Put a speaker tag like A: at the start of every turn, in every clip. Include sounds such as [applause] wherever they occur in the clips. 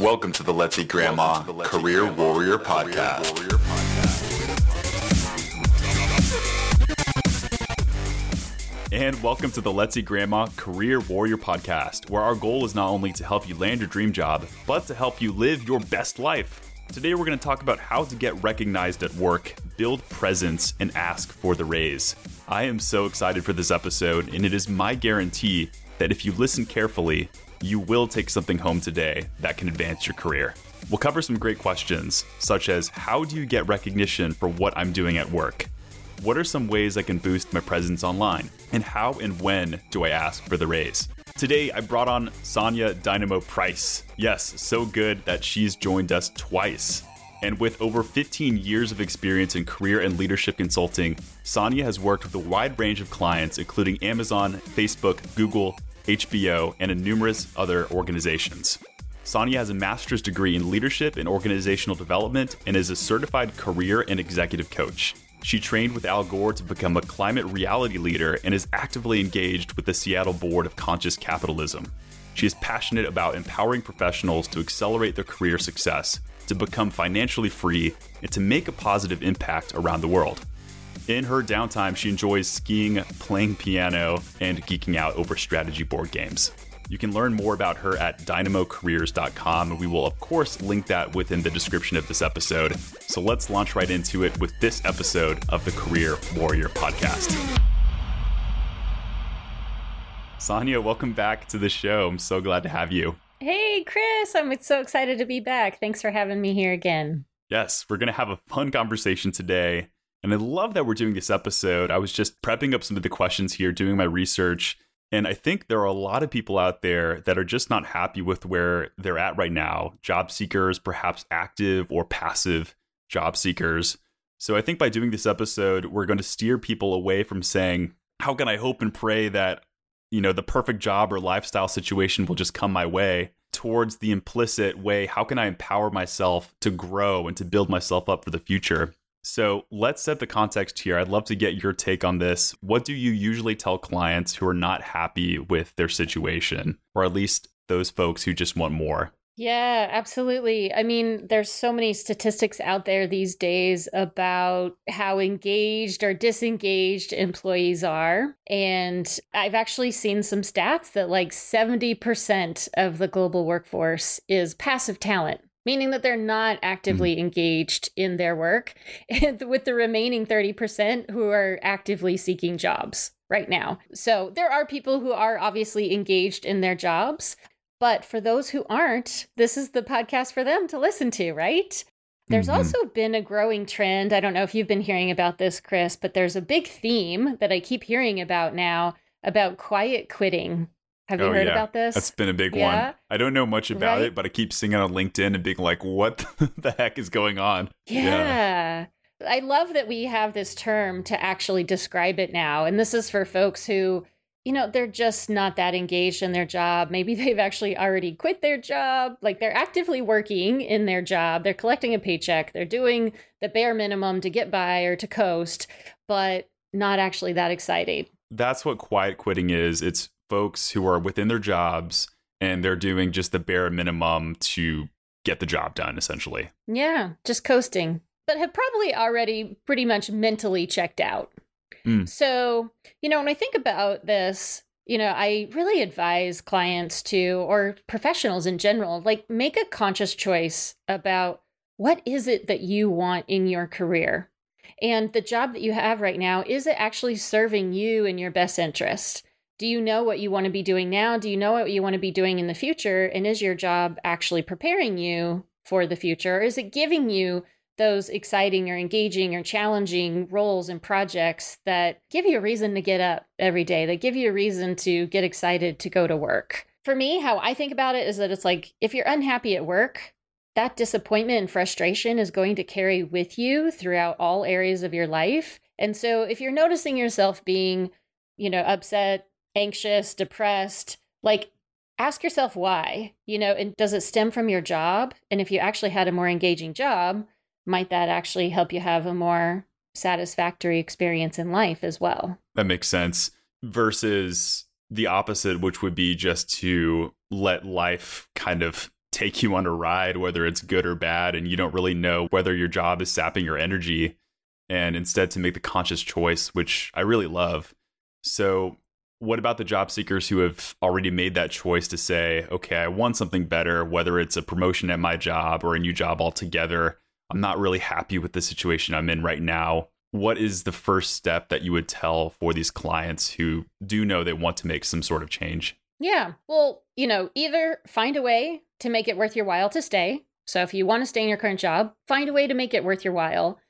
A: Welcome to the Let's Eat Grandma Career Warrior Podcast.
B: And welcome to the Let's Eat Grandma Career Warrior Podcast, where our goal is not only to help you land your dream job, but to help you live your best life. Today, we're going to talk about how to get recognized at work, build presence, and ask for the raise. I am so excited for this episode, and it is my guarantee that if you listen carefully, you will take something home today that can advance your career. We'll cover some great questions, such as how do you get recognition for what I'm doing at work? What are some ways I can boost my presence online? And how and when do I ask for the raise? Today, I brought on Sonia Dynamo Price. Yes, so good that she's joined us twice. And with over 15 years of experience in career and leadership consulting, Sonia has worked with a wide range of clients, including Amazon, Facebook, Google, HBO, and in numerous other organizations. Sonia has a master's degree in leadership and organizational development and is a certified career and executive coach. She trained with Al Gore to become a climate reality leader and is actively engaged with the Seattle Board of Conscious Capitalism. She is passionate about empowering professionals to accelerate their career success, to become financially free, and to make a positive impact around the world. In her downtime, she enjoys skiing, playing piano, and geeking out over strategy board games. You can learn more about her at dynamocareers.com, and we will, of course, link that within the description of this episode. So let's launch right into it with this episode of the Career Warrior Podcast. Sonia, welcome back to the show. I'm so glad to have you.
C: Hey, Chris, I'm so excited to be back. Thanks for having me here again.
B: Yes, we're going to have a fun conversation today. And I love that we're doing this episode. I was just prepping up some of the questions here, doing my research. And I think there are a lot of people out there that are just not happy with where they're at right now job seekers, perhaps active or passive job seekers. So I think by doing this episode, we're going to steer people away from saying, How can I hope and pray that, you know, the perfect job or lifestyle situation will just come my way? Towards the implicit way, how can I empower myself to grow and to build myself up for the future? So let's set the context here. I'd love to get your take on this. What do you usually tell clients who are not happy with their situation, or at least those folks who just want more?
C: Yeah, absolutely. I mean, there's so many statistics out there these days about how engaged or disengaged employees are. And I've actually seen some stats that like 70% of the global workforce is passive talent meaning that they're not actively mm-hmm. engaged in their work, with the remaining 30% who are actively seeking jobs right now. So there are people who are obviously engaged in their jobs, but for those who aren't, this is the podcast for them to listen to, right? There's mm-hmm. also been a growing trend. I don't know if you've been hearing about this, Chris, but there's a big theme that I keep hearing about now about quiet quitting have you oh, heard yeah. about this?
B: That's been a big yeah? one. I don't know much about right? it, but I keep seeing it on LinkedIn and being like, what [laughs] the heck is going on?
C: Yeah. yeah. I love that we have this term to actually describe it now. And this is for folks who, you know, they're just not that engaged in their job. Maybe [laughs] they've actually already quit their job. Like they're actively working in their job. They're collecting a paycheck. They're doing the bare minimum to get by or to coast, but not actually that excited.
B: That's what quiet quitting is. It's folks who are within their jobs and they're doing just the bare minimum to get the job done, essentially.
C: Yeah, just coasting, but have probably already pretty much mentally checked out. Mm. So, you know, when I think about this, you know, I really advise clients to, or professionals in general, like make a conscious choice about what is it that you want in your career? And the job that you have right now, is it actually serving you in your best interest? Do you know what you want to be doing now? Do you know what you want to be doing in the future? And is your job actually preparing you for the future? Or is it giving you those exciting or engaging or challenging roles and projects that give you a reason to get up every day, that give you a reason to get excited to go to work? For me, how I think about it is that it's like if you're unhappy at work, that disappointment and frustration is going to carry with you throughout all areas of your life. And so if you're noticing yourself being, you know, upset, anxious, depressed, like ask yourself why, you know, and does it stem from your job? And if you actually had a more engaging job, might that actually help you have a more satisfactory experience in life as well?
B: That makes sense. Versus the opposite, which would be just to let life kind of take you on a ride, whether it's good or bad, and you don't really know whether your job is sapping your energy, and instead to make the conscious choice, which I really love. So, what about the job seekers who have already made that choice to say, okay, I want something better, whether it's a promotion at my job or a new job altogether? I'm not really happy with the situation I'm in right now. What is the first step that you would tell for these clients who do know they want to make some sort of change?
C: Yeah. Well, you know, either find a way to make it worth your while to stay. So if you want to stay in your current job, find a way to make it worth your while.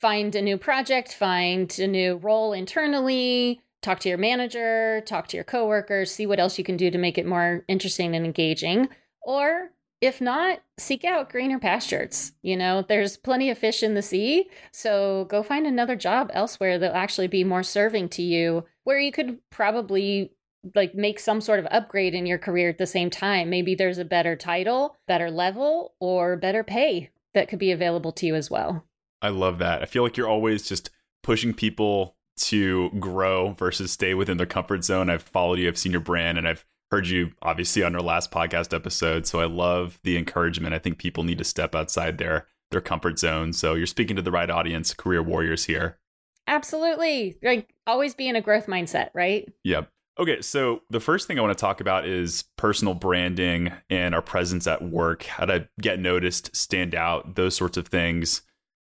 C: Find a new project, find a new role internally, talk to your manager, talk to your coworkers, see what else you can do to make it more interesting and engaging. Or if not, seek out greener pastures. You know, there's plenty of fish in the sea. So go find another job elsewhere that'll actually be more serving to you, where you could probably like make some sort of upgrade in your career at the same time. Maybe there's a better title, better level, or better pay that could be available to you as well.
B: I love that. I feel like you're always just pushing people to grow versus stay within their comfort zone. I've followed you, I've seen your brand, and I've heard you obviously on our last podcast episode. So I love the encouragement. I think people need to step outside their their comfort zone. So you're speaking to the right audience, career warriors here.
C: Absolutely. Like always be in a growth mindset, right?
B: Yep. Okay, so the first thing I want to talk about is personal branding and our presence at work, how to get noticed, stand out, those sorts of things.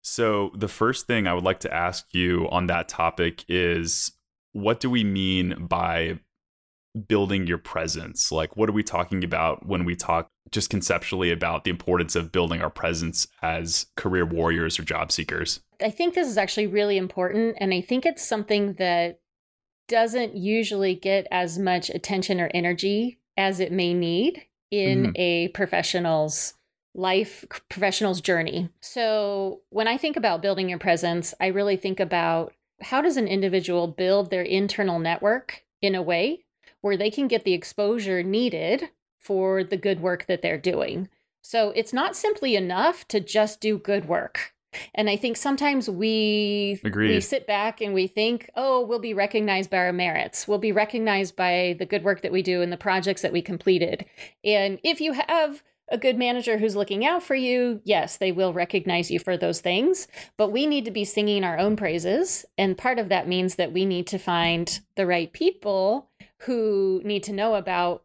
B: So, the first thing I would like to ask you on that topic is what do we mean by building your presence? Like, what are we talking about when we talk just conceptually about the importance of building our presence as career warriors or job seekers?
C: I think this is actually really important. And I think it's something that doesn't usually get as much attention or energy as it may need in mm-hmm. a professional's life professional's journey. So, when I think about building your presence, I really think about how does an individual build their internal network in a way where they can get the exposure needed for the good work that they're doing. So, it's not simply enough to just do good work. And I think sometimes we
B: Agreed.
C: we sit back and we think, oh, we'll be recognized by our merits. We'll be recognized by the good work that we do and the projects that we completed. And if you have a good manager who's looking out for you, yes, they will recognize you for those things, but we need to be singing our own praises. And part of that means that we need to find the right people who need to know about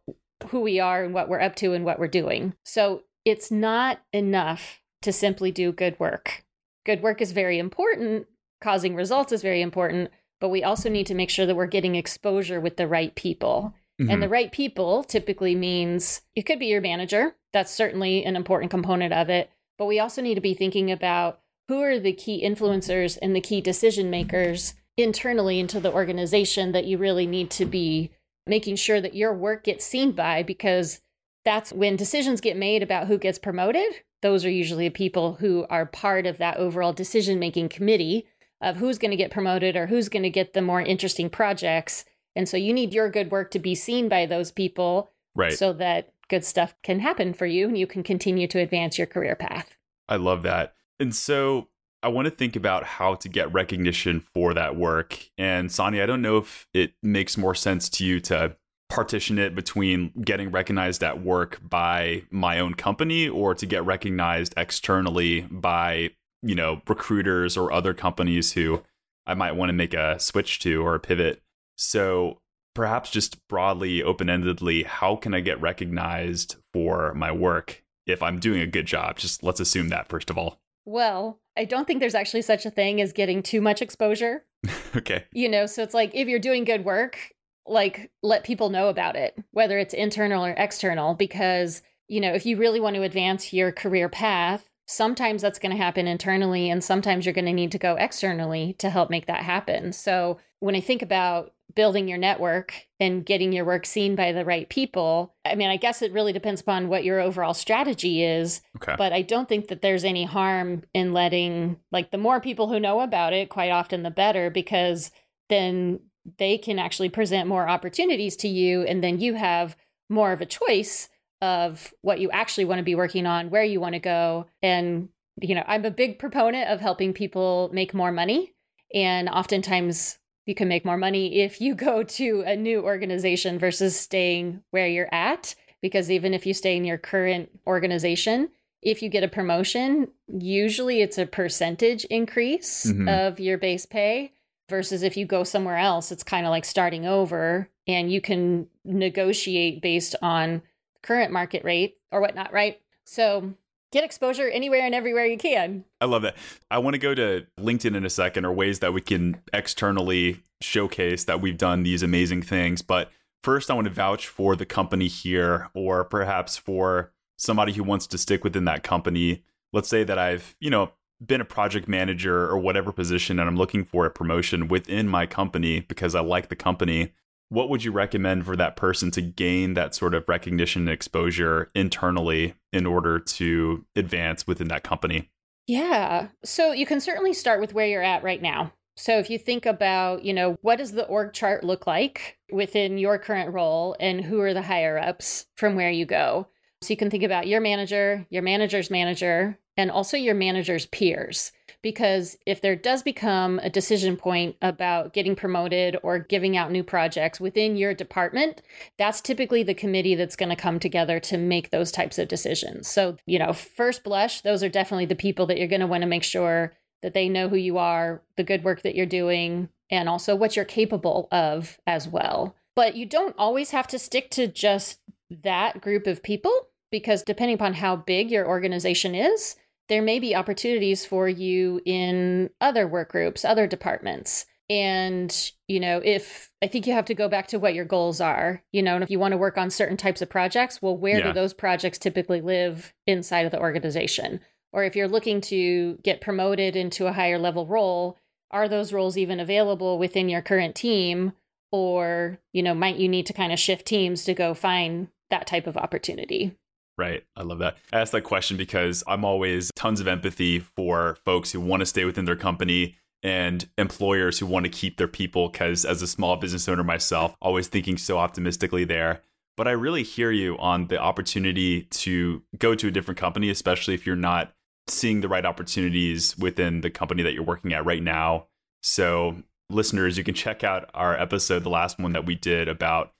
C: who we are and what we're up to and what we're doing. So it's not enough to simply do good work. Good work is very important, causing results is very important, but we also need to make sure that we're getting exposure with the right people. Mm-hmm. And the right people typically means it could be your manager. That's certainly an important component of it. But we also need to be thinking about who are the key influencers and the key decision makers internally into the organization that you really need to be making sure that your work gets seen by because that's when decisions get made about who gets promoted. Those are usually the people who are part of that overall decision making committee of who's going to get promoted or who's going to get the more interesting projects. And so you need your good work to be seen by those people
B: right.
C: so that good stuff can happen for you and you can continue to advance your career path.
B: I love that. And so I want to think about how to get recognition for that work. And Sonia, I don't know if it makes more sense to you to partition it between getting recognized at work by my own company or to get recognized externally by, you know, recruiters or other companies who I might want to make a switch to or a pivot. So perhaps just broadly, open endedly, how can I get recognized for my work if I'm doing a good job? Just let's assume that first of all.
C: Well, I don't think there's actually such a thing as getting too much exposure. [laughs]
B: okay.
C: You know, so it's like if you're doing good work, like let people know about it, whether it's internal or external, because, you know, if you really want to advance your career path, sometimes that's going to happen internally and sometimes you're going to need to go externally to help make that happen. So when I think about building your network and getting your work seen by the right people. I mean, I guess it really depends upon what your overall strategy is.
B: Okay.
C: But I don't think that there's any harm in letting, like, the more people who know about it, quite often the better, because then they can actually present more opportunities to you. And then you have more of a choice of what you actually want to be working on, where you want to go. And, you know, I'm a big proponent of helping people make more money. And oftentimes, you can make more money if you [laughs] go to a new organization versus staying where you're at because even if you stay in your current organization, if you get a promotion, usually it's a percentage increase mm-hmm. of your base pay versus if you go somewhere else, it's kind of like starting over and you can negotiate based on current market rate or whatnot, right? So get exposure anywhere and everywhere you can.
B: I love that. I want to go to LinkedIn in a second or ways that we can externally showcase that we've done these amazing things. But first, I want to vouch for the company here or perhaps for somebody who wants to stick within that company. Let's say that I've, you know, been a project manager or whatever position and I'm looking for a promotion within my company because I like the company what would you recommend for that person to gain that sort of recognition and exposure internally in order to advance within that company?
C: Yeah. So you can certainly start with where you're at right now. So if you think about, you know, what does the org chart look like within your current role and who are the higher ups from where you go? So you can think about your manager, your manager's manager, and also your manager's peers because if there does become a decision point about getting promoted or giving out new projects within your department, that's typically the committee that's going to come together to make those types of decisions. So, you know, first blush, those are definitely the people that you're going to want to make sure that they know who you are, the good work that you're doing, and also what you're capable of as well. But you don't always have to stick to just that group of people because depending upon how big your organization is, there may be opportunities for you in other work groups, other departments. And, you know, if I think you have to go back to what your goals are, you know, and if you want to work on certain types of projects, well, where yeah. do those projects typically live inside of the organization? Or if you're looking to get promoted into a higher level role, are those roles even available within your current team? Or, you know, might you need to kind of shift teams to go find that type of opportunity?
B: Right. I love that. I asked that question because I'm always tons of empathy for folks who want to stay within their company and employers who want to keep their people because as a small business owner myself, always thinking so optimistically there. But I really hear you on the opportunity to go to a different company, especially if you're not seeing the right opportunities within the company that you're working at right now. So, listeners, you can check out our episode, the last one that we did about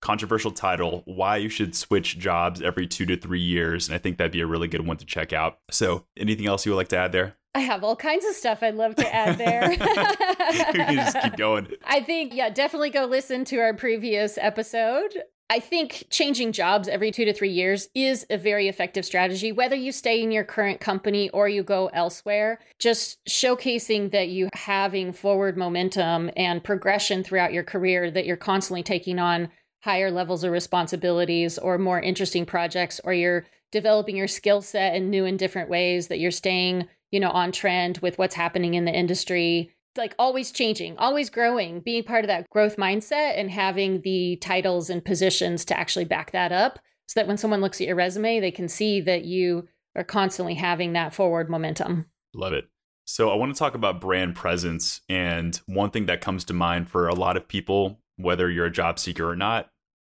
B: controversial title why you should switch jobs every two to three years and i think that'd be a really good one to check out so anything else you would like to add there
C: I have all kinds of stuff I'd love to add there. [laughs] you
B: can just keep going. [laughs]
C: I think, yeah, definitely go listen to our previous episode. I think changing jobs every two to three years is a very effective strategy, whether you stay in your current company or you go elsewhere. Just showcasing that you having forward momentum and progression throughout your career, that you're constantly taking on higher levels of responsibilities or more interesting projects or you're developing your skill set in new and different ways that you're staying you know on trend with what's happening in the industry. Like always changing always growing being part of that growth mindset and having the titles and positions to actually back that up so that when someone looks at your resume they can see that you are constantly having that forward momentum.
B: Love it. So i want to talk about brand presence and one thing that comes to mind for a lot of people whether you're a job seeker or not,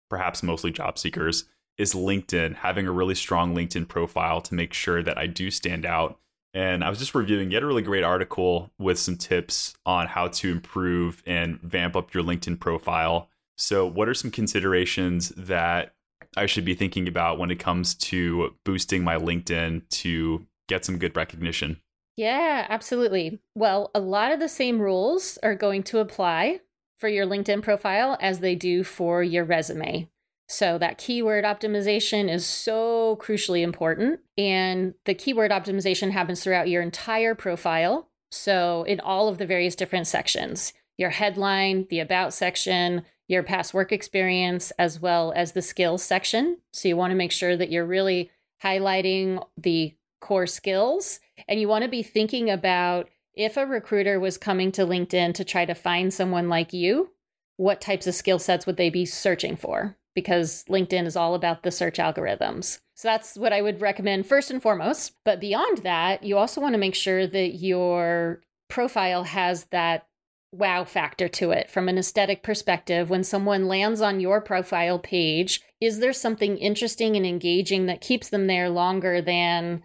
B: perhaps mostly job seekers, is LinkedIn, having a really strong LinkedIn profile to make sure that I do stand out. And I was just reviewing, had a really great article with some tips on how to improve and vamp up your LinkedIn profile. So, what are some considerations that I should be thinking about when it comes to boosting my LinkedIn to get some good recognition?
C: Yeah, absolutely. Well, a lot of the same rules are going to apply for your LinkedIn profile as they do for your resume. So that keyword optimization is so crucially important. And the keyword optimization happens throughout your entire profile. So in all of the various different sections your headline, the about section, your past work experience, as well as the skills section. So you want to make sure that you're really highlighting the core skills and you want to be thinking about if a recruiter was coming to LinkedIn to try to find someone like you, what types of skill sets would they be searching for? Because LinkedIn is all about the search algorithms. So that's what I would recommend first and foremost. But beyond that, you also want to make sure that your profile has that wow factor to it from an aesthetic perspective. When someone lands on your profile page, is there something interesting and engaging that keeps them there longer than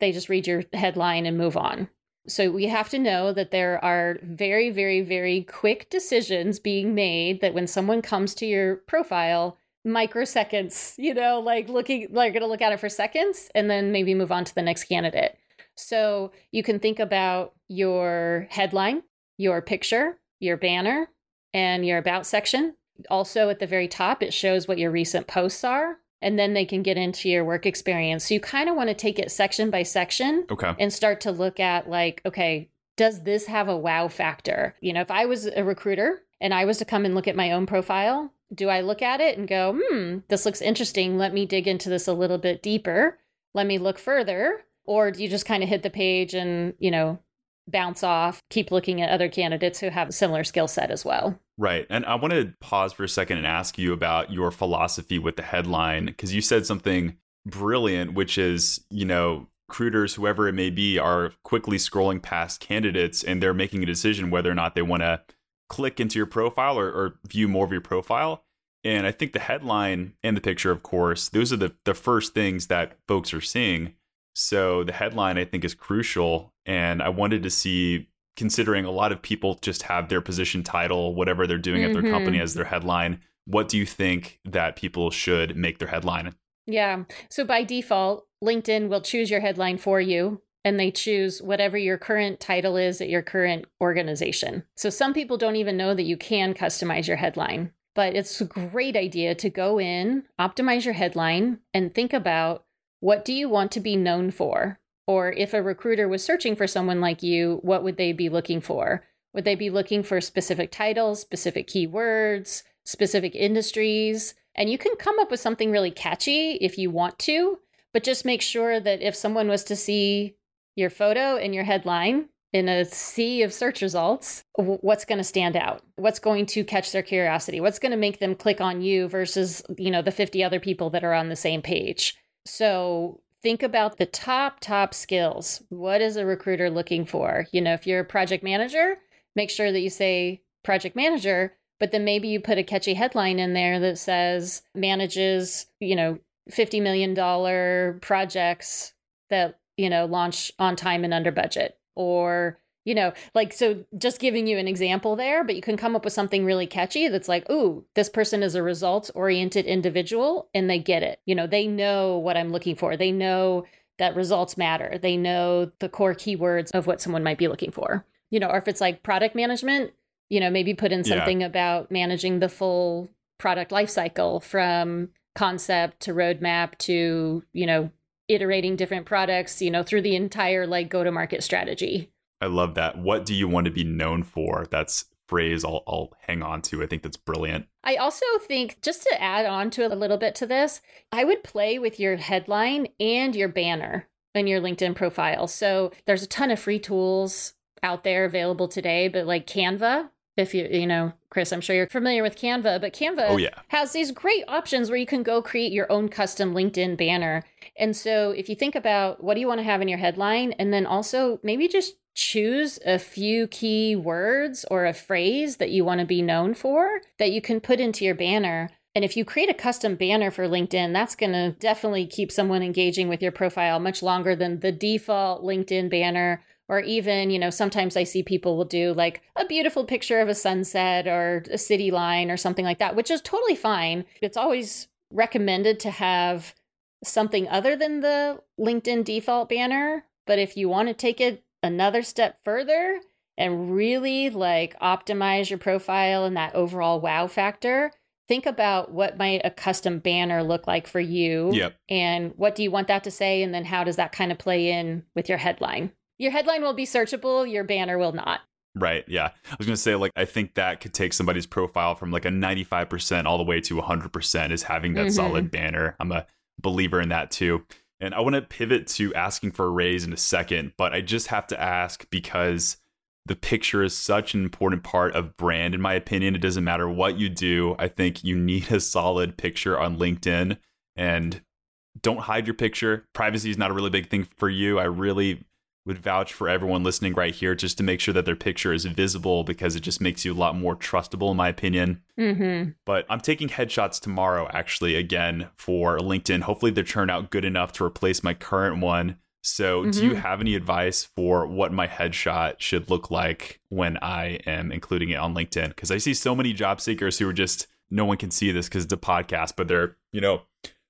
C: they just read your headline and move on? So we have to know that there are very, very, very quick decisions being made that when someone comes to your profile, microseconds, [laughs] you know, like looking, like going to look at it for seconds and then maybe move on to the next candidate. So you can think about your headline, your picture, your banner, and your about section. Also, at the very top, it shows what your recent posts are. And then they can get into your work experience. So you kind of want to take it section by section
B: Okay.
C: and start to look at, like, okay, does this have a wow factor? You know, if I was a recruiter and I was to come and look at my own profile, do I look at it and go, hmm, this looks interesting. Let me dig into this a little bit deeper. Let me look further. Or do you just kind of hit the page and, you know, bounce off, keep looking at other candidates who have a similar skill set as well?
B: Right. And I want to pause for a second and ask you about your philosophy with the headline because you said something brilliant, which is, you know, recruiters, whoever it may be, are quickly scrolling past candidates and they're making a decision whether or not they want to click into your profile or, or view more of your profile. And I think the headline and the picture, of course, those are the, the first things that folks are seeing. So the headline, I think, is crucial. And I wanted to see, considering a lot of people just have their position title, whatever they're doing at their company
C: Mhm.
B: as their headline, what do you think that people should make their headline?
C: Yeah. So by default, LinkedIn will choose your headline for you and they choose whatever your current title is at your current organization. So some people don't even know that you can customize your headline, but it's a great idea to go in, optimize your headline, and think about what do you want to be known for? Or if a recruiter was searching for someone like you, what would they be looking for? Would they be looking for specific titles, specific keywords, specific industries? And you can come up with something really catchy if you want to, but just make sure that if someone was to see your photo and your headline in a sea of search results, what's going to stand out? What's going to catch their curiosity? What's going to make them click on you versus, you know, the 50 other people that are on the same page? So think about the top top skills. What is a recruiter looking for? You know, if you're a project manager, make sure that you say project manager, but then maybe you put a catchy headline in there that says manages, you know, 50 million dollar projects that, you know, launch on time and under budget or you know, like, so just giving you an example there, but you can come up with something really catchy that's like, ooh, this person is a results oriented individual and they get it. You know, they know what I'm looking for. They know that results matter. They know the core keywords of what someone might be looking for. You know, or if it's like product management, you know, maybe put in
B: Yeah.
C: something about managing the full product lifecycle from concept to roadmap to, you know, iterating different products, you know, through the entire like go to market strategy.
B: I love that. What do you want to be known for? That's phrase I'll, I'll hang on to. I think that's brilliant.
C: I also think, just to add on to a little bit to this, I would play with your headline and your banner in your LinkedIn profile. So there's a ton of free tools out there available today, but like Canva, if you, you know, Chris, I'm sure you're familiar with Canva, but Canva
B: Oh, yeah.
C: has these great options where you can go create your own custom LinkedIn banner. And so if you think about what do you want to have in your headline, and then also maybe just choose a few key words or a phrase that you want to be known for that you can put into your banner. And if you create a custom banner for LinkedIn, that's going to definitely keep someone engaging with your profile much longer than the default LinkedIn banner. Or even, you know, sometimes I see people will do like a beautiful picture of a sunset or a city line or something like that, which is totally fine. It's always recommended to have something other than the LinkedIn default banner. But if you want to take it another step further and really like optimize your profile and that overall wow factor, think about what might a custom banner look like for you
B: Yep.
C: and what do you want that to say and then how does that kind of play in with your headline your headline will be searchable your banner will not
B: Right. Yeah. I was going to say, like, I think that could take somebody's profile from like a 95% all the way to 100% is having that
C: Mhm.
B: solid banner. I'm a believer in that too. And I want to pivot to asking for a raise in a second, but I just have to ask because the picture is such an important part of brand, in my opinion. It doesn't matter what you do. I think you need a solid picture on LinkedIn and don't hide your picture. Privacy is not a really big thing for you. I really would vouch for everyone listening right here just to make sure that their picture is visible because it just makes you a lot more trustable, in my opinion.
C: mm-hmm.
B: But I'm taking headshots tomorrow, actually, again for LinkedIn. Hopefully, they turn out good enough to replace my current one. So, do you
C: Mhm.
B: have any advice for what my headshot should look like when I am including it on LinkedIn? Because I see so many job seekers who are just no one can see this because it's a podcast, but they're, you know,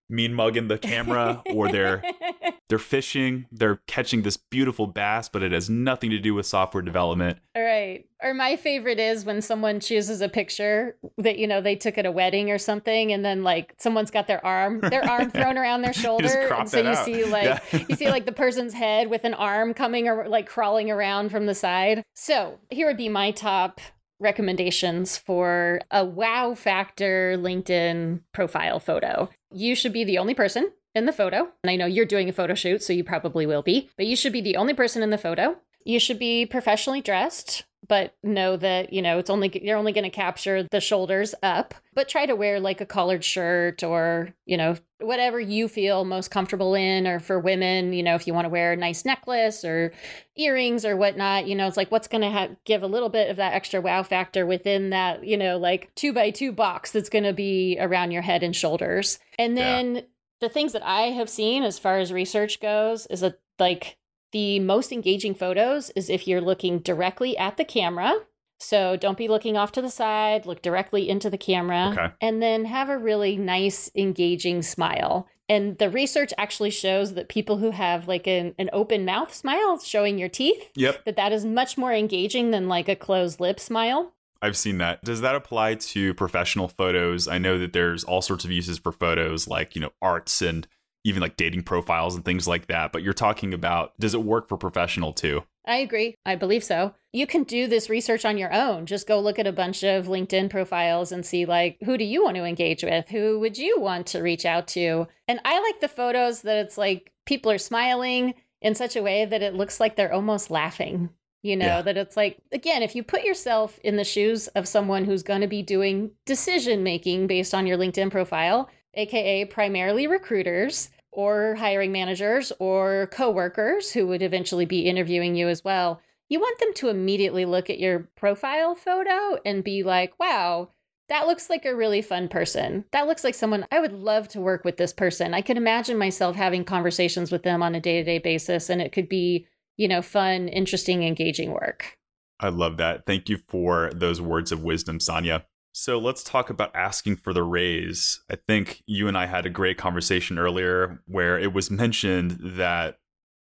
B: mean mugging the camera or they're [laughs] they're fishing, they're catching this beautiful bass, but it has nothing to do with software development.
C: All right. Or my favorite is when someone chooses a picture that you know they took at a wedding or something, and then like someone's got their arm, their [laughs] arm thrown around their [laughs] shoulder, and so you
B: out.
C: see like yeah. you see like the person's head with an arm coming or like crawling around from the side. So here would be my top recommendations for a wow factor LinkedIn profile photo. You should be the only person in the photo. And I know you're doing a photo shoot, so you probably will be, but you should be the only person in the photo. You should be professionally dressed, but know that, you know, it's only you're only going to capture the shoulders up, but try to wear like a collared shirt or, you know, whatever you feel most comfortable in or for women, you know, if you want to wear a nice necklace or earrings or whatnot, you know, it's like what's going to ha- give a little bit of that extra wow factor within that, you know, like 2 by 2 box that's going to be around your head and shoulders. And then yeah the things that I have seen as far as research goes is that like the most engaging photos is if you're looking directly at the camera. So don't be looking off to the side, look directly into the camera,
B: okay.
C: and then have a really nice, engaging smile. And the research actually shows that people who have like an, an open mouth smile showing your teeth,
B: yep.
C: that that is much more engaging than like a closed lip smile.
B: I've seen that. Does that apply to professional photos? I know that there's all sorts of uses for photos like, you know, arts and even like dating profiles and things like that. But you're talking about does it work for professional too?
C: I agree. I believe so. You can do this research on your own. Just go look at a bunch of LinkedIn profiles and see, like, who do you want to engage with? Who would you want to reach out to? And I like the photos that it's like people are smiling in such a way that it looks like they're almost laughing you know yeah. that it's like again if you put yourself in the shoes of someone who's going to be doing decision making based on your linkedin profile aka primarily recruiters or hiring managers or coworkers who would eventually be interviewing you as well you want them to immediately look at your profile photo and be like wow that looks like a really fun person. That looks like someone I would love to work with this person. I could imagine myself having conversations with them on a day to day basis, and it could be you know, fun, interesting, engaging work.
B: I love that. Thank you for those words of wisdom, Sonia. So let's talk about asking for the raise. I think you and I had a great conversation earlier where it was mentioned that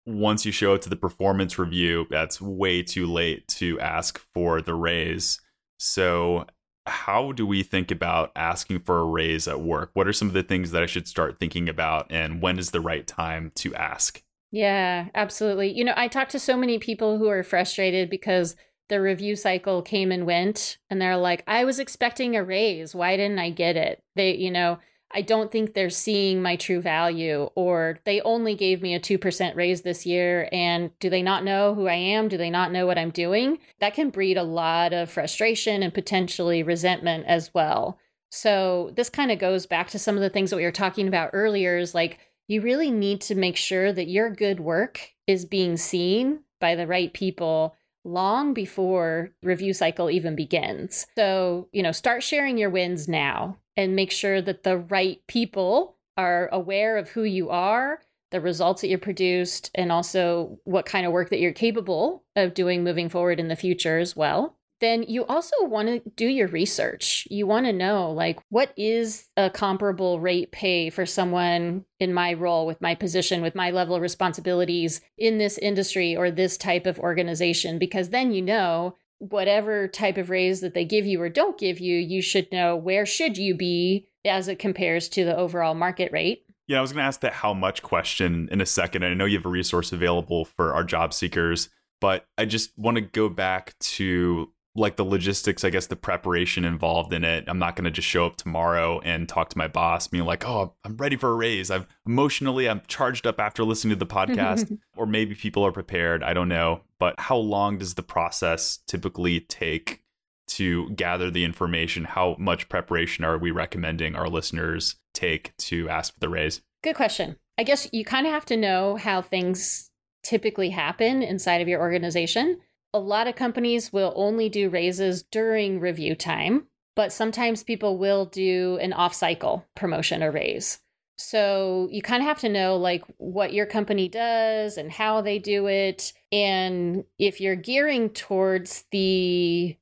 B: once you show up to the performance review, that's way too late to ask for the raise. So, how do we think about asking for a raise at work? What are some of the things that I should start thinking about, and when is the right time to ask?
C: Yeah, absolutely. You know, I talked to so many people who are frustrated because the review cycle came and went and they're like, I was expecting a raise. Why didn't I get it? They, you know, I don't think they're seeing my true value, or they only gave me a 2% raise this year. And do they not know who I am? Do they not know what I'm doing? That can breed a lot of frustration and potentially resentment as well. So, this kind of goes back to some of the things that we were talking about earlier is like, you really need to make sure that your good work is being seen by the right people long before review cycle even begins. So, you know, start sharing your wins now and make sure that the right people are aware of who you are, the results that you produced, and also what kind of work that you're capable of doing moving forward in the future as well then you also want to do your research. You want to know, like, what is a comparable rate pay for someone in my role, with my position, with my level of responsibilities in this industry or this type of organization? Because then you know whatever type of raise that they give you or don't give you, you should know where should you be as it compares to the overall market rate.
B: Yeah, I was going to ask that how much question in a second. I know you have a resource available for our job seekers, but I just want to go back to like the logistics, I guess the preparation involved in it. I'm not going to just show up tomorrow and talk to my boss, being like, "Oh, I'm ready for a raise." I'm emotionally, I'm charged up after listening to the podcast, [laughs] or maybe people are prepared. I don't know, but how long does the process typically take to gather the information? How much preparation are we recommending our listeners take to ask for the raise?
C: Good question. I guess you kind of have to know how things typically happen inside of your organization a lot of companies will only do raises during review time, but sometimes people will do an off cycle promotion or raise. So you kind of have to know like what your company does and how they do it. And if you're gearing towards the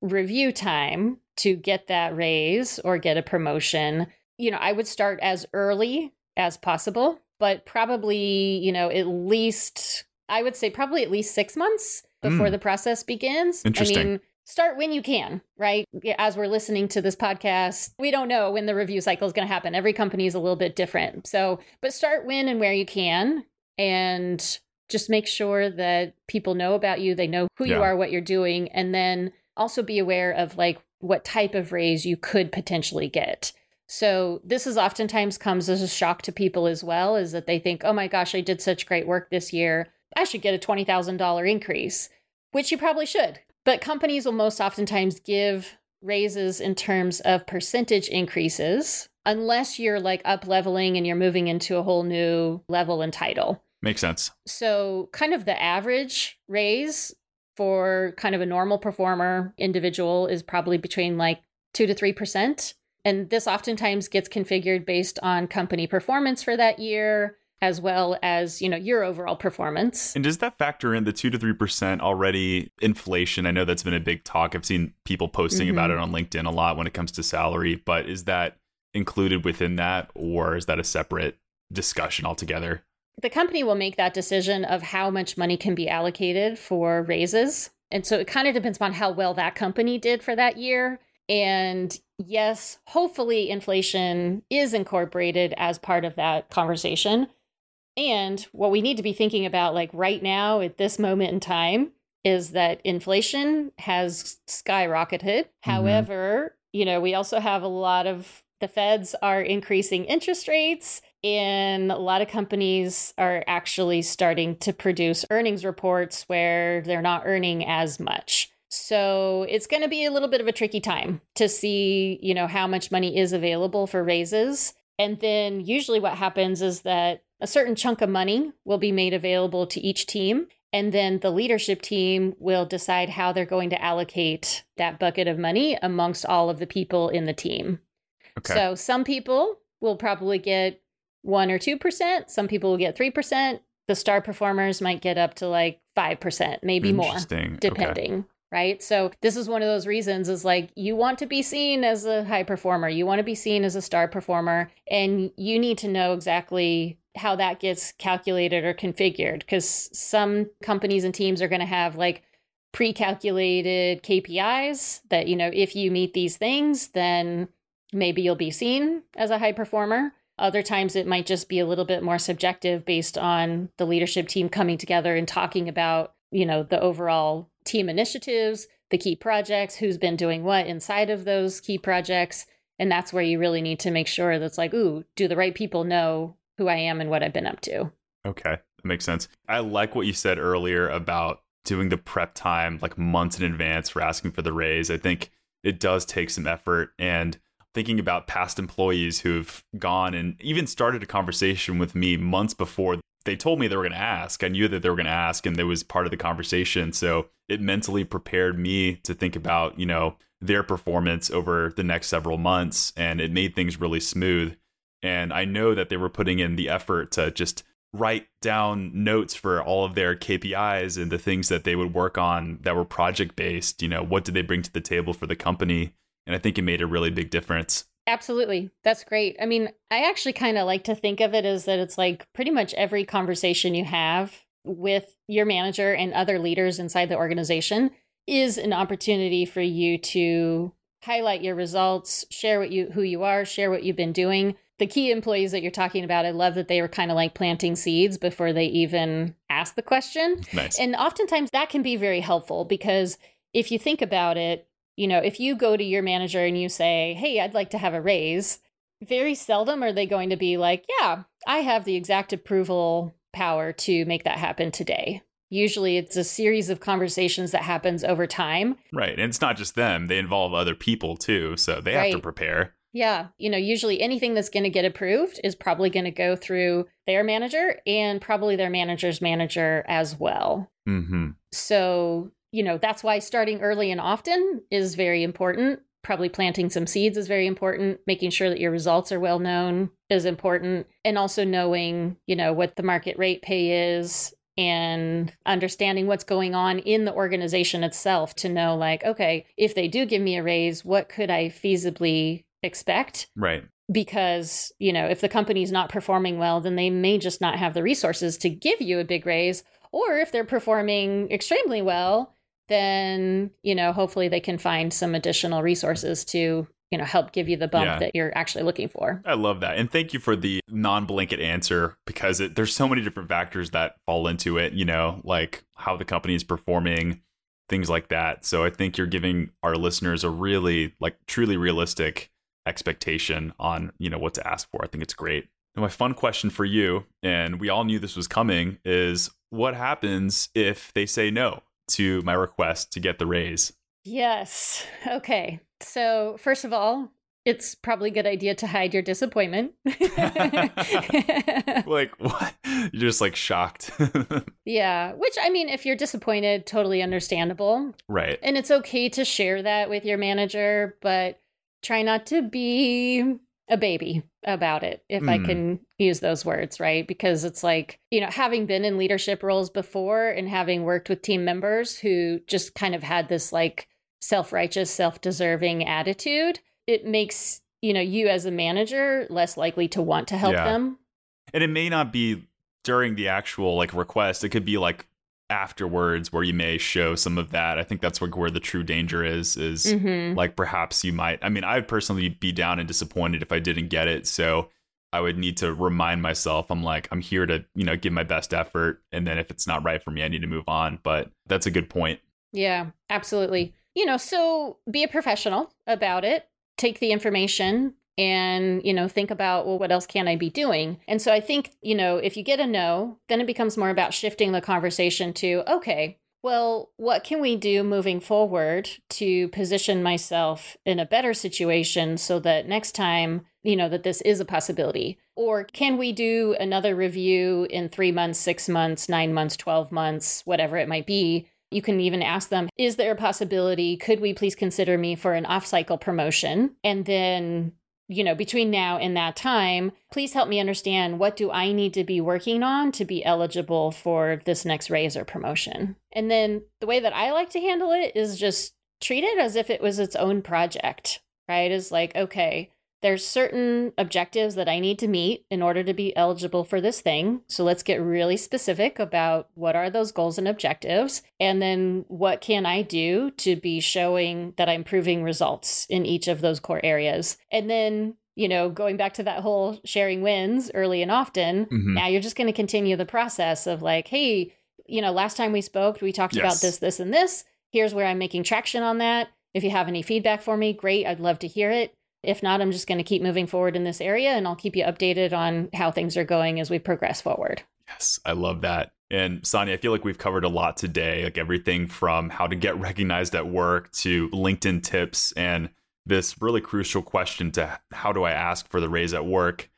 C: review time to get that raise or get a promotion, you know, I would start as early as possible, but probably, you know, at least, I would say probably at least six months before
B: Mm.
C: the process begins.
B: Interesting.
C: I mean, start when you can, right? As we're listening to this podcast, we don't know when the review cycle is going to happen. Every company is a little bit different. So, but start when and where you can and just make sure that people know about you, they know who you are, what you're doing, and then also be aware of like what type of raise you could potentially get. So this is oftentimes comes as a shock to people as well, is that they think, oh my gosh, I did such great work this year. I should get a $20,000 increase, which you probably should. But companies will most oftentimes give raises in terms of percentage increases, unless you're like up leveling and you're moving into a whole new level and title.
B: Makes sense.
C: So, kind of the average raise for kind of a normal performer individual is probably between like 2 to 3%. And this oftentimes gets configured based on company performance for that year as well as, you know, your overall performance.
B: And does that factor in the two to three percent already inflation? I know that's been a big talk. I've seen people posting about mm-hmm. it on LinkedIn a lot when it comes to salary, but is that included within that or is that a separate discussion altogether?
C: the company will make that decision of how much money can be allocated for raises. And so it kind of depends on how well that company did for that year. And yes, hopefully inflation is incorporated as part of that conversation. And what we need to be thinking about, like right now at this moment in time, is that inflation has skyrocketed. Mm-hmm. However, you know, we also have a lot of the feds are increasing interest rates and a lot of companies are actually starting to produce earnings reports where they're not earning as much. So it's going to be a little bit of a tricky time to see, you know, how much money is available for raises. And then usually what happens is that a certain chunk of money will be made available to each team. And then the leadership team will decide how they're going to allocate that bucket of money amongst all of the people in the team.
B: Okay.
C: So some people will probably get one or 2%. Some people will get 3%. The star performers might get up to like 5%, maybe more,
B: Interesting. Okay.
C: depending. Right. So this is one of those reasons is like you want to be seen as a high performer. You want to be seen as a star performer. And you need to know exactly how that gets calculated or configured because some companies and teams are going to have like pre-calculated KPIs that you know if you meet these things then maybe you'll be seen as a high performer. Other times it might just be a little bit more subjective based on the leadership team coming together and talking about you know the overall team initiatives the key projects who's been doing what inside of those key projects and that's where you really need to make sure that's like ooh do the right people know who i am and what i've been up to
B: Okay, that makes sense. I like what you said earlier about doing the prep time like months in advance for asking for the raise. I think it does take some effort and thinking about past employees who've gone and even started a conversation with me months before they told me they were going to ask. I knew that they were going to ask and there was part of the conversation. So it mentally prepared me to think about, you know, their performance over the next several months and it made things really smooth. And I know that they were putting in the effort to just write down notes for all of their KPIs and the things that they would work on that were project based. You know, what did they bring to the table for the company? And I think it made a really big difference.
C: Absolutely. That's great. I mean, I actually kind of like to think of it as that it's like pretty much every conversation you have with your manager and other leaders inside the organization is an opportunity for you to highlight your results, share what you who you are, share what you've been doing. The key employees that you're talking about, I love that they were kind of like planting seeds before they even asked the question.
B: Nice.
C: And oftentimes that can be very helpful because if you think about it, you know, if you go to your manager and you say, Hey, I'd like to have a raise, very seldom are they going to be like, Yeah, I have the exact approval power to make that happen today. Usually it's a series of conversations that happens over time.
B: right. And it's not just them, they involve other people too. So they have to prepare.
C: Yeah, you know, usually anything that's going to get approved is probably going to go through their manager and probably their manager's manager as well.
B: hmm
C: So, you know, that's why starting early and often is very important. Probably planting some seeds is very important. Making sure that your results are well known is important. And also knowing, you know, what the market rate pay is and understanding what's going on in the organization itself to know, like, okay, if they do give me a raise, what could I feasibly expect?
B: Right.
C: Because, you know, if the company's not performing well, then they may just not have the resources to give you a big raise. Or if they're performing extremely well, then, you know, hopefully they can find some additional resources to you know help give you the bump yeah. that you're actually looking for
B: i love that and thank you for the non-blanket answer because it, there's so many different factors that fall into it you know like how the company is performing things like that so i think you're giving our listeners a really like truly realistic expectation on you know what to ask for i think it's great and my fun question for you and we all knew this was coming is what happens if they say no to my request to get the raise
C: yes okay so, first of all, it's probably a good idea to hide your disappointment. [laughs]
B: like what? You're just like shocked. [laughs]
C: yeah, which I mean, if you're disappointed, totally understandable.
B: Right.
C: And it's okay to share that with your manager, but try not to be a baby about it, if mm. I hmm. can use those words, right? Because it's like, you know, having been in leadership roles before and having worked with team members who just kind of had this like self righteous, self deserving attitude, it makes you know you as a manager less likely to want to help yeah. them.
B: And it may not be during the actual like request. It could be like afterwards where you may show some of that. I think that's where, where the true danger is. Is mm-hmm. like perhaps you might. I mean, I would personally be down and disappointed if I didn't get it. So. I would need to remind myself I'm like I'm here to, you know, give my best effort and then if it's not right for me I need to move on, but that's a good point.
C: Yeah, absolutely you know, so be a professional about it. Take the information and, you know, think about, well, what else can I be doing? And so I think, you know, if you get a no, then it becomes more about shifting the conversation to, okay, well, what can we do moving forward to position myself in a better situation so that next time, you know, that this is a possibility? Or can we do another review in three months, six months, nine months, 12 months, whatever it might be, you can even ask them, is there a possibility? Could we please consider me for an off cycle promotion? And then, you know, between now and that time, please help me understand what do I need to be working on to be eligible for this next raise or promotion? And then the way that I like to handle it is just treat it as if it was its own project, right? Is like, okay, there's certain objectives that I need to meet in order to be eligible for this thing. So let's get really specific about what are those goals and objectives. And then what can I do to be showing that I'm proving results in each of those core areas? And then you know, going back to that whole sharing wins early and often, mm-hmm. now you're just going to continue the process of like, hey, you know, last time we spoke, we talked yes. about this, this, and this. Here's where I'm making traction on that. If you have any feedback for me, great. I'd love to hear it. If not, I'm just going to keep moving forward in this area and I'll keep you updated on how things are going as we progress forward.
B: Yes, I love that. And Sonja, I feel like we've covered a lot today, like everything from how to get [laughs] recognized at work to LinkedIn tips and this really crucial question to how do I ask for the raise at work?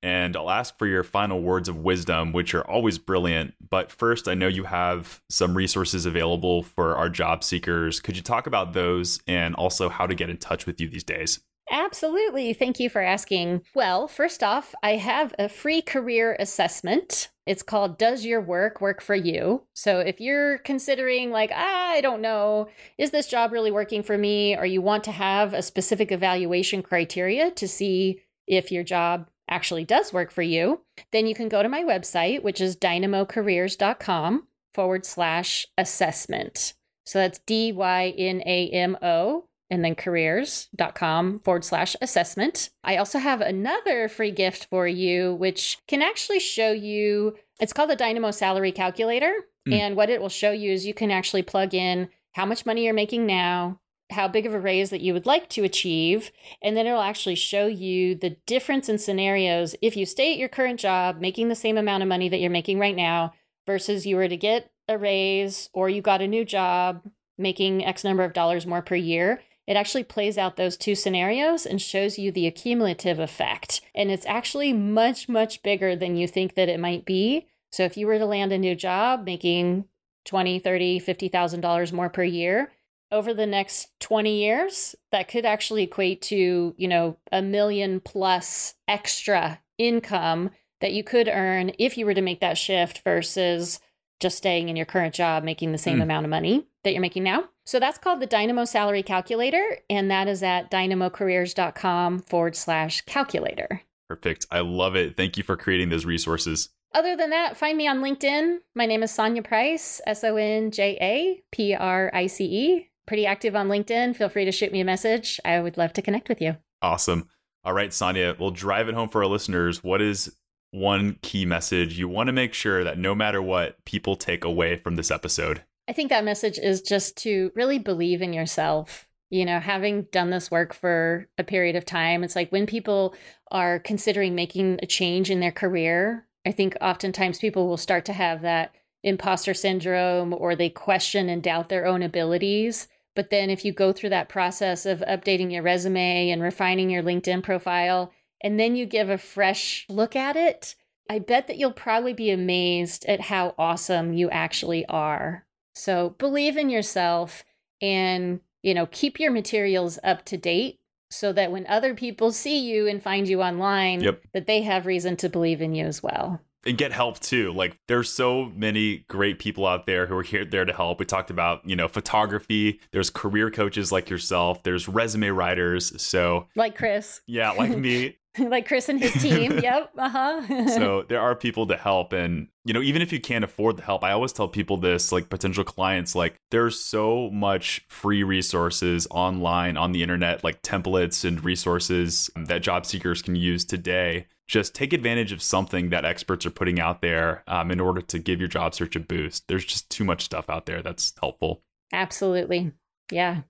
B: And I'll ask for your final words of wisdom, which are always brilliant. But first, I know you have some resources available for our job seekers. Could you talk about those and also how to get in touch with you these days?
C: Absolutely. Thank you for asking. Well, first off, I have a free career assessment. It's called Does Your Work Work for You? So if you're considering, like, ah, I don't know, is this job really working for me? Or you want to have a specific evaluation criteria to see if your job actually does work for you, then you can go to my website, which is dynamocareers.com forward slash assessment. So that's D Y N A M O and then careers.com forward slash assessment. I also have another free gift for you, which can actually show you, it's called the Dynamo Salary Calculator. Mm. And what it will show you is you can actually plug in how much money you're making now, how big of a raise that you would like to achieve, and then it'll actually show you the difference in scenarios if you stay at your current job making the same amount of money that you're making right now versus you were to get a raise or you got a new job making X number of dollars more per year it actually plays out those two scenarios and shows you the accumulative effect. And it's actually much, much bigger than you think that it might be. So if you were to land a new job making 20, 30, $50,000 more per year, over the next 20 years, that could actually equate to, you know, a million plus extra income that you could earn if you were to make that shift versus just staying in your current job, making the same mm. amount of money that you're making now. So that's called the Dynamo Salary Calculator, and that is at dynamocareers.com forward slash calculator.
B: Perfect. I love it. Thank you for creating those resources.
C: Other than that, find me on LinkedIn. My name is Sonja Price, S O N J A P R I C E. Pretty active on LinkedIn. Feel free to shoot me a message. I would love to connect with you.
B: Awesome. All right, Sonja, we'll drive it home for our listeners. What is one key message you want to make sure that no matter what, people take away from this episode?
C: I think that message is just to really believe in yourself. You know, having done this work for a period of time, it's like when people are considering making a change in their career, I think oftentimes people will start to have that imposter syndrome or they question and doubt their own abilities. But then if you go through that process of updating your resume and refining your LinkedIn profile, and then you give a fresh look at it, I bet that you'll probably be amazed at how awesome you actually are. So believe in yourself and, you know, keep your materials up to date so that when other people see you and find you online, yep. that they have reason to believe in you as well
B: and get help too. Like there's so many great people out there who are here there to help. We talked about, you know, photography, there's career coaches like yourself, there's resume writers. So
C: like Chris.
B: Yeah, like [laughs] me. [laughs]
C: like Chris and his team. [laughs] yep. Uh-huh. [laughs]
B: so there are people to help and you know, even if you can't afford the help, I always tell people this, like potential clients, like there's so much free resources online on the internet, like templates and resources that job seekers can use today just take advantage of something that experts are putting out there um, in order to give your job search a boost. There's just too much stuff out there that's helpful.
C: Absolutely. Yeah.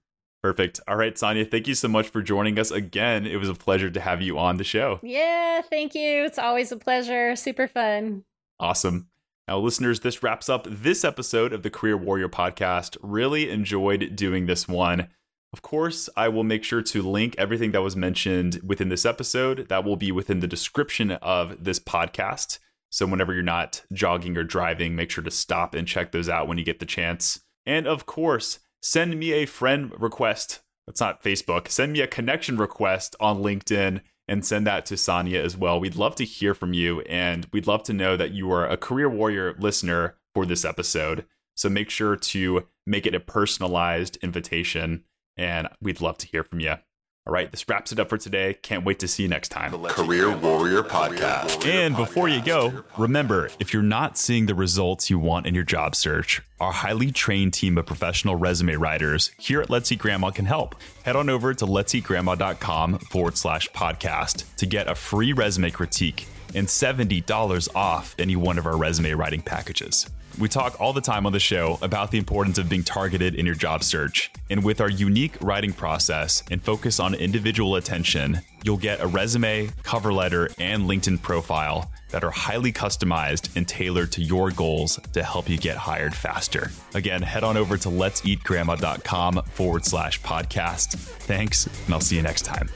B: Perfect. All right, Sonja, thank you so much for joining us again. It was a pleasure to have you on the show.
C: Yeah, thank you. It's always a pleasure. Super fun.
B: Awesome. Now, listeners, this wraps up this episode of the Career Warrior podcast. Really enjoyed doing this one. Of course, I will make sure to link everything that was mentioned within this episode. That will be within the description of this podcast. So, whenever you're not jogging or driving, make sure to stop and check those out when you get the chance. And of course, send me a friend request. That's not Facebook. Send me a connection request on LinkedIn and send that to Sonja as well. We'd love to hear from you and we'd love to know that you are a Career Warrior listener for this episode. So make sure to make it a personalized invitation and we'd love to hear from you. All right, this wraps it up for today. Can't wait to see you next time.
A: Career Warrior Podcast.
B: And before you go, remember if you're not seeing the results you want in your job search, our highly trained team of professional resume writers here at Let's Eat Grandma can help. Head on over to let's eat let'seatgrandma.com forward slash podcast to get a free resume critique and $70 off any one of our resume writing packages. We talk all the time on the show about the importance of being targeted in your job search. And with our unique writing process and focus on individual attention, you'll get a resume, cover letter, and LinkedIn profile that are highly customized and tailored to your goals to help you get hired faster. Again, head on over to let'seatgrandma.com forward slash podcast. Thanks, and I'll see you next time.